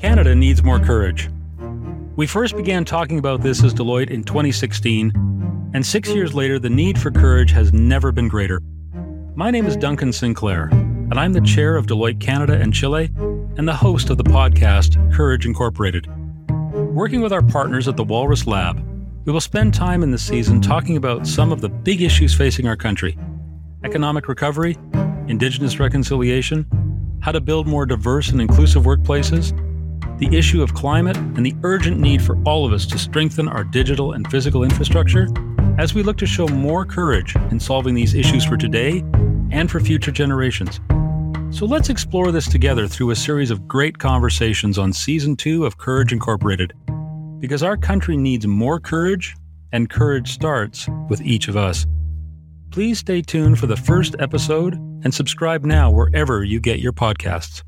Canada needs more courage. We first began talking about this as Deloitte in 2016, and six years later, the need for courage has never been greater. My name is Duncan Sinclair, and I'm the chair of Deloitte Canada and Chile and the host of the podcast Courage Incorporated. Working with our partners at the Walrus Lab, we will spend time in this season talking about some of the big issues facing our country economic recovery, Indigenous reconciliation, how to build more diverse and inclusive workplaces, the issue of climate, and the urgent need for all of us to strengthen our digital and physical infrastructure as we look to show more courage in solving these issues for today and for future generations. So let's explore this together through a series of great conversations on Season 2 of Courage Incorporated. Because our country needs more courage, and courage starts with each of us. Please stay tuned for the first episode and subscribe now wherever you get your podcasts.